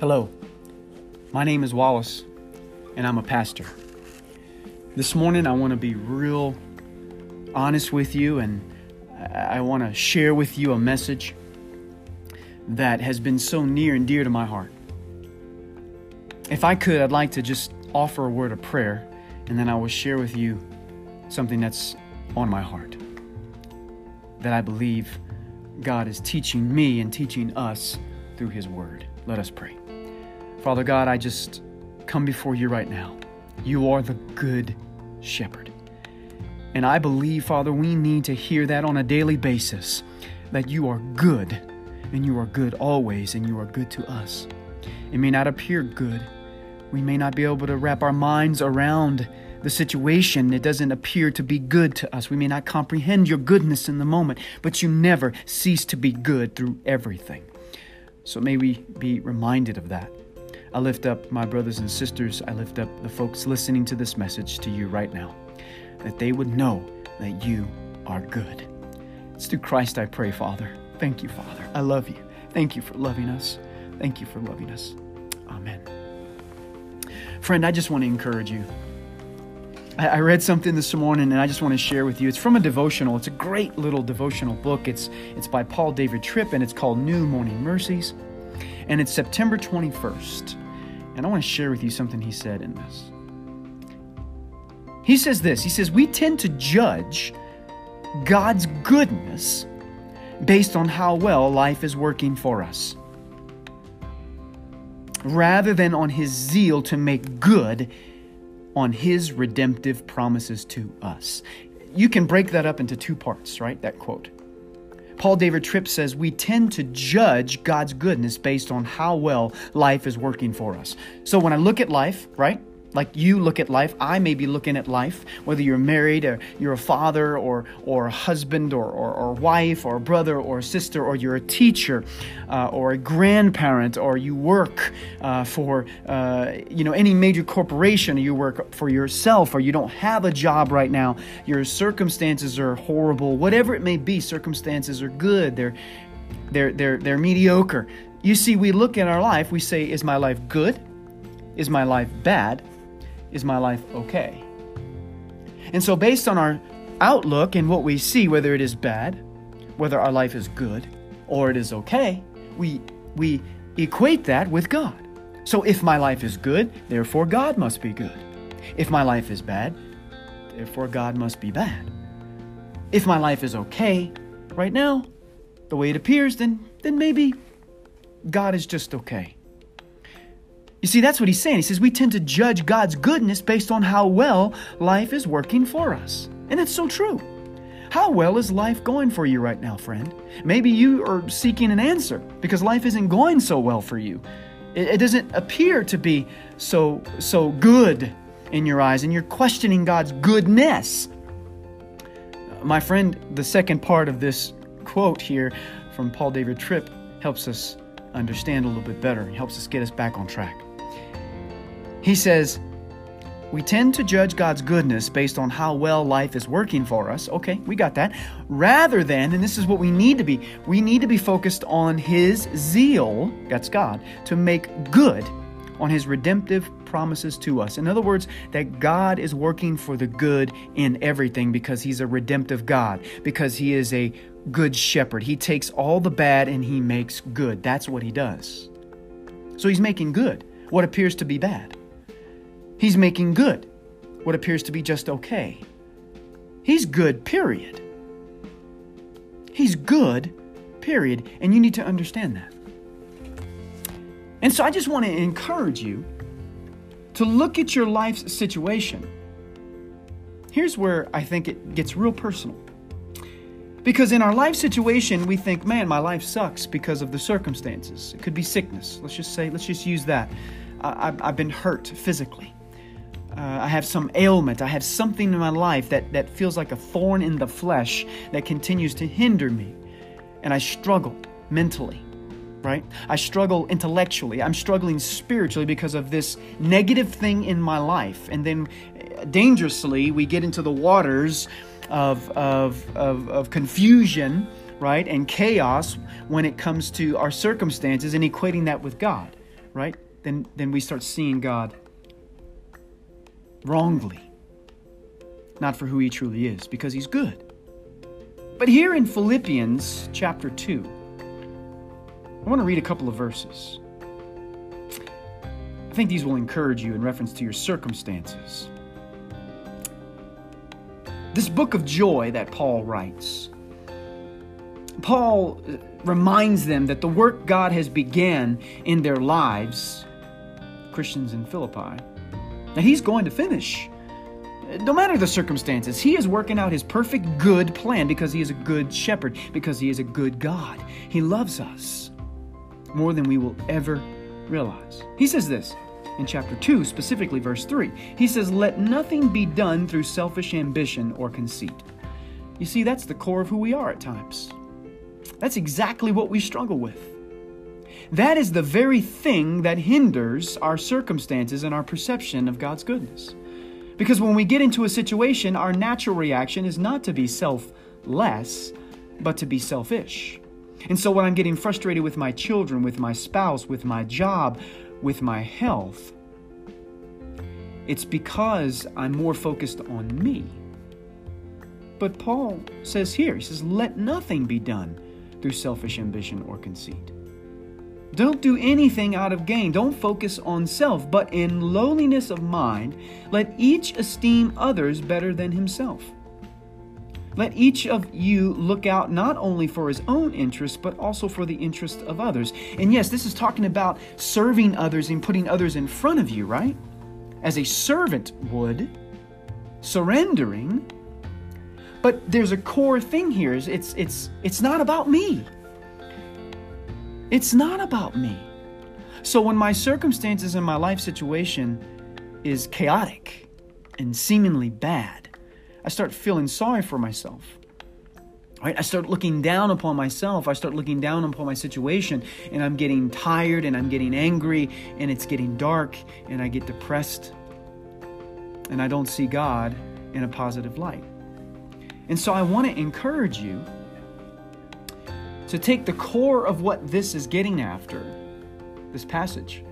Hello, my name is Wallace, and I'm a pastor. This morning, I want to be real honest with you, and I want to share with you a message that has been so near and dear to my heart. If I could, I'd like to just offer a word of prayer, and then I will share with you something that's on my heart that I believe God is teaching me and teaching us through His Word. Let us pray. Father God, I just come before you right now. You are the good shepherd. And I believe, Father, we need to hear that on a daily basis that you are good, and you are good always, and you are good to us. It may not appear good. We may not be able to wrap our minds around the situation. It doesn't appear to be good to us. We may not comprehend your goodness in the moment, but you never cease to be good through everything. So may we be reminded of that. I lift up my brothers and sisters. I lift up the folks listening to this message to you right now, that they would know that you are good. It's through Christ I pray, Father. Thank you, Father. I love you. Thank you for loving us. Thank you for loving us. Amen. Friend, I just want to encourage you. I read something this morning and I just want to share with you. It's from a devotional. It's a great little devotional book. It's it's by Paul David Tripp and it's called New Morning Mercies. And it's September 21st. And I want to share with you something he said in this. He says this. He says we tend to judge God's goodness based on how well life is working for us rather than on his zeal to make good on his redemptive promises to us. You can break that up into two parts, right? That quote. Paul David Tripp says we tend to judge God's goodness based on how well life is working for us. So when I look at life, right? Like you look at life i may be looking at life whether you're married or you're a father or or a husband or, or, or wife or a brother or sister or you're a teacher uh, or a grandparent or you work uh, for uh, you know any major corporation or you work for yourself or you don't have a job right now your circumstances are horrible whatever it may be circumstances are good they're they're they're, they're mediocre. You see we look in our life we say is my life good? Is my life bad is my life okay? And so, based on our outlook and what we see, whether it is bad, whether our life is good, or it is okay, we, we equate that with God. So, if my life is good, therefore God must be good. If my life is bad, therefore God must be bad. If my life is okay right now, the way it appears, then, then maybe God is just okay. You see, that's what he's saying. He says we tend to judge God's goodness based on how well life is working for us. And it's so true. How well is life going for you right now, friend? Maybe you are seeking an answer because life isn't going so well for you. It, doesn't appear to be so so good in your eyes, and you're questioning God's goodness. My friend, the second part of this quote here from Paul David Tripp helps us understand a little bit better. It helps us get us back on track. He says, we tend to judge God's goodness based on how well life is working for us. Okay, we got that. Rather than, and this is what we need to be, we need to be focused on His zeal, that's God, to make good on His redemptive promises to us. In other words, that God is working for the good in everything because He's a redemptive God, because He is a good shepherd. He takes all the bad and He makes good. That's what He does. So He's making good what appears to be bad. He's making good what appears to be just okay. He's good, period. He's good, period. And you need to understand that. And so I just want to encourage you to look at your life's situation. Here's where I think it gets real personal. Because in our life situation, we think, man, my life sucks because of the circumstances. It could be sickness. Let's just say, let's just use that. I, have been hurt physically uh, I have some ailment, I have something in my life that, that feels like a thorn in the flesh that continues to hinder me. And I struggle mentally, right? I struggle intellectually. I'm struggling spiritually because of this negative thing in my life. And then uh, dangerously, we get into the waters of, of, of, of confusion, right? And chaos when it comes to our circumstances and equating that with God right? Then, then we start seeing God wrongly, not for who He truly is, because He's good. But here in Philippians chapter 2, I want to read a couple of verses. I think these will encourage you in reference to your circumstances. This book of joy that Paul writes, Paul uh, reminds them that the work God has began in their lives, Christians in Philippi, that he's going to finish. No matter the circumstances, he is working out his perfect good plan because he is a good shepherd, because he is a good God. He loves us more than we will ever realize. He says this in chapter 2, specifically verse 3. He says, Let nothing be done through selfish ambition or conceit. You see, that's the core of who we are at times. That's exactly what we struggle with. That is the very thing that hinders our circumstances and our perception of God's goodness. Because when we get into a situation, our natural reaction is not to be selfless, but to be selfish. And so when I'm getting frustrated with my children, with my spouse, with my job, with my health, it's because I'm more focused on me. But Paul says here, he says, let nothing be done through selfish ambition or conceit. Don't do anything out of gain. Don't focus on self, but in lowliness of mind, let each esteem others better than himself. Let each of you look out not only for his own interest, but also for the interest of others. And yes, this is talking about serving others and putting others in front of you, right? As a servant would, surrendering. But there's a core thing here. It's, it's, it's not about me. It's not about me. So when my circumstances and my life situation is chaotic and seemingly bad, I start feeling sorry for myself. Right? I start looking down upon myself. I start looking down upon my situation, and I'm getting tired and I'm getting angry, and it's getting dark, and I get depressed, and I don't see God in a positive light. And so I want to encourage you to take the core of what this is getting after, this passage,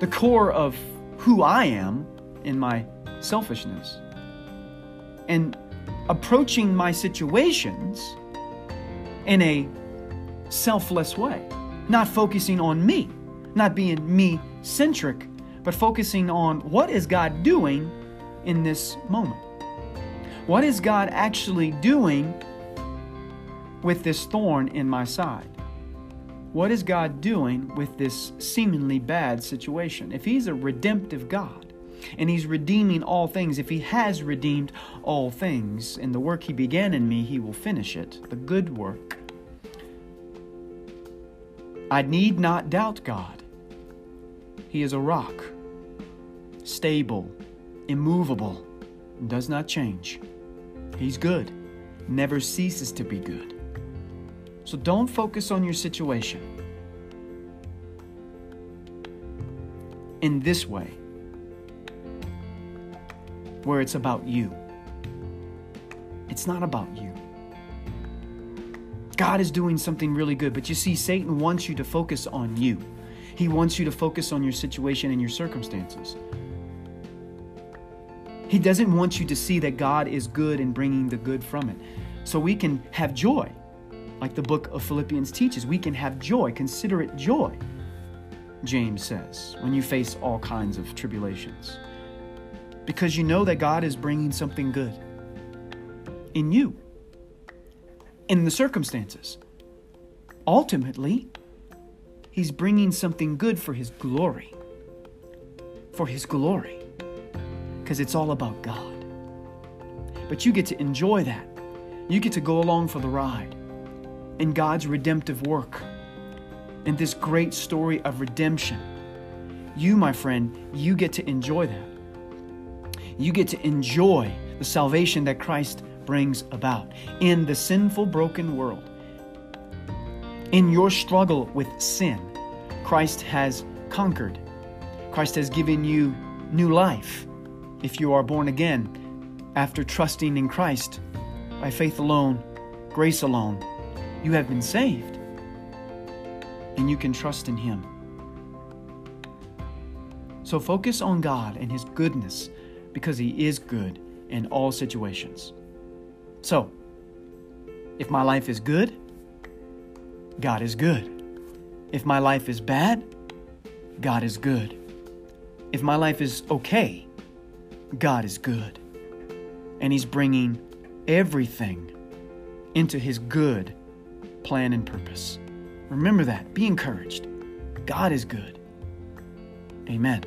the core of who I am in my selfishness. And approaching my situations in a selfless way, not focusing on me, not being me centric, but focusing on what is God doing in this moment? What is God actually doing with this thorn in my side? What is God doing with this seemingly bad situation? If He's a redemptive God, and He's redeeming all things. If He has redeemed all things, and the work He began in me, He will finish it, the good work. I need not doubt God. He is a rock, stable, immovable, does not change. He's good, never ceases to be good. So don't focus on your situation. In this way, where it's about you. It's not about you. God is doing something really good, but you see, Satan wants you to focus on you. He wants you to focus on your situation and your circumstances. He doesn't want you to see that God is good and bringing the good from it. So we can have joy, like the book of Philippians teaches. We can have joy, consider it joy, James says, when you face all kinds of tribulations because you know that God is bringing something good in you, in the circumstances. Ultimately, He's bringing something good for His glory. For His glory. Because it's all about God. But you get to enjoy that. You get to go along for the ride in God's redemptive work, in this great story of redemption. You, my friend, you get to enjoy that you get to enjoy the salvation that Christ brings about in the sinful, broken world. In your struggle with sin, Christ has conquered. Christ has given you new life if you are born again after trusting in Christ by faith alone, grace alone. You have been saved and you can trust in Him. So focus on God and His goodness because He is good in all situations. So, if my life is good, God is good. If my life is bad, God is good. If my life is okay, God is good. And He's bringing everything into His good plan and purpose. Remember that. Be encouraged. God is good. Amen.